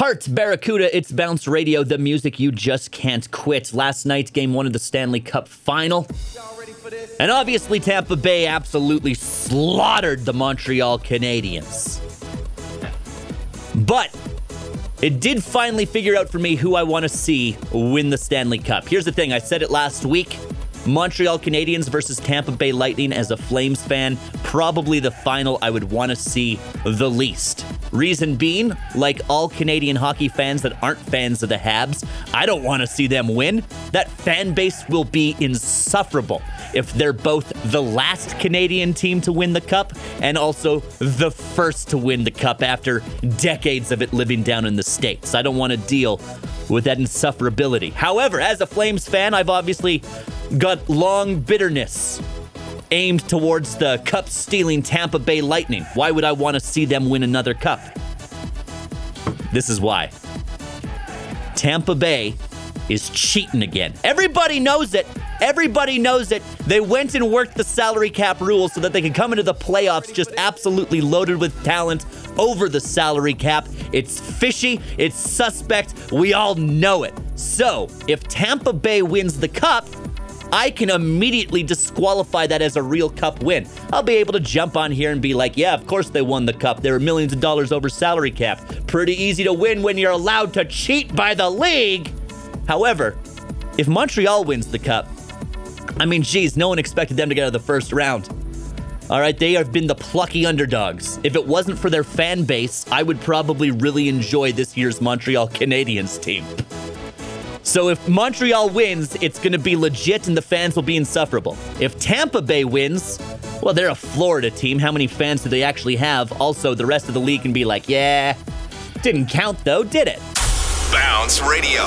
Heart Barracuda, it's Bounce Radio, the music you just can't quit. Last night, game one of the Stanley Cup final. And obviously, Tampa Bay absolutely slaughtered the Montreal Canadiens. But it did finally figure out for me who I want to see win the Stanley Cup. Here's the thing I said it last week. Montreal Canadiens versus Tampa Bay Lightning as a Flames fan, probably the final I would want to see the least. Reason being, like all Canadian hockey fans that aren't fans of the Habs, I don't want to see them win. That fan base will be insufferable if they're both the last Canadian team to win the cup and also the first to win the cup after decades of it living down in the States. I don't want to deal with that insufferability. However, as a Flames fan, I've obviously got long bitterness aimed towards the cup stealing Tampa Bay Lightning. Why would I want to see them win another cup? This is why. Tampa Bay is cheating again. Everybody knows it. Everybody knows it. They went and worked the salary cap rules so that they could come into the playoffs just absolutely loaded with talent over the salary cap. It's fishy, it's suspect. We all know it. So, if Tampa Bay wins the cup, I can immediately disqualify that as a real cup win. I'll be able to jump on here and be like, yeah, of course they won the cup. They were millions of dollars over salary cap. Pretty easy to win when you're allowed to cheat by the league. However, if Montreal wins the cup, I mean, geez, no one expected them to get out of the first round. All right, they have been the plucky underdogs. If it wasn't for their fan base, I would probably really enjoy this year's Montreal Canadiens team. So if Montreal wins, it's going to be legit and the fans will be insufferable. If Tampa Bay wins, well, they're a Florida team. How many fans do they actually have? Also, the rest of the league can be like, yeah, didn't count though, did it? Bounce Radio.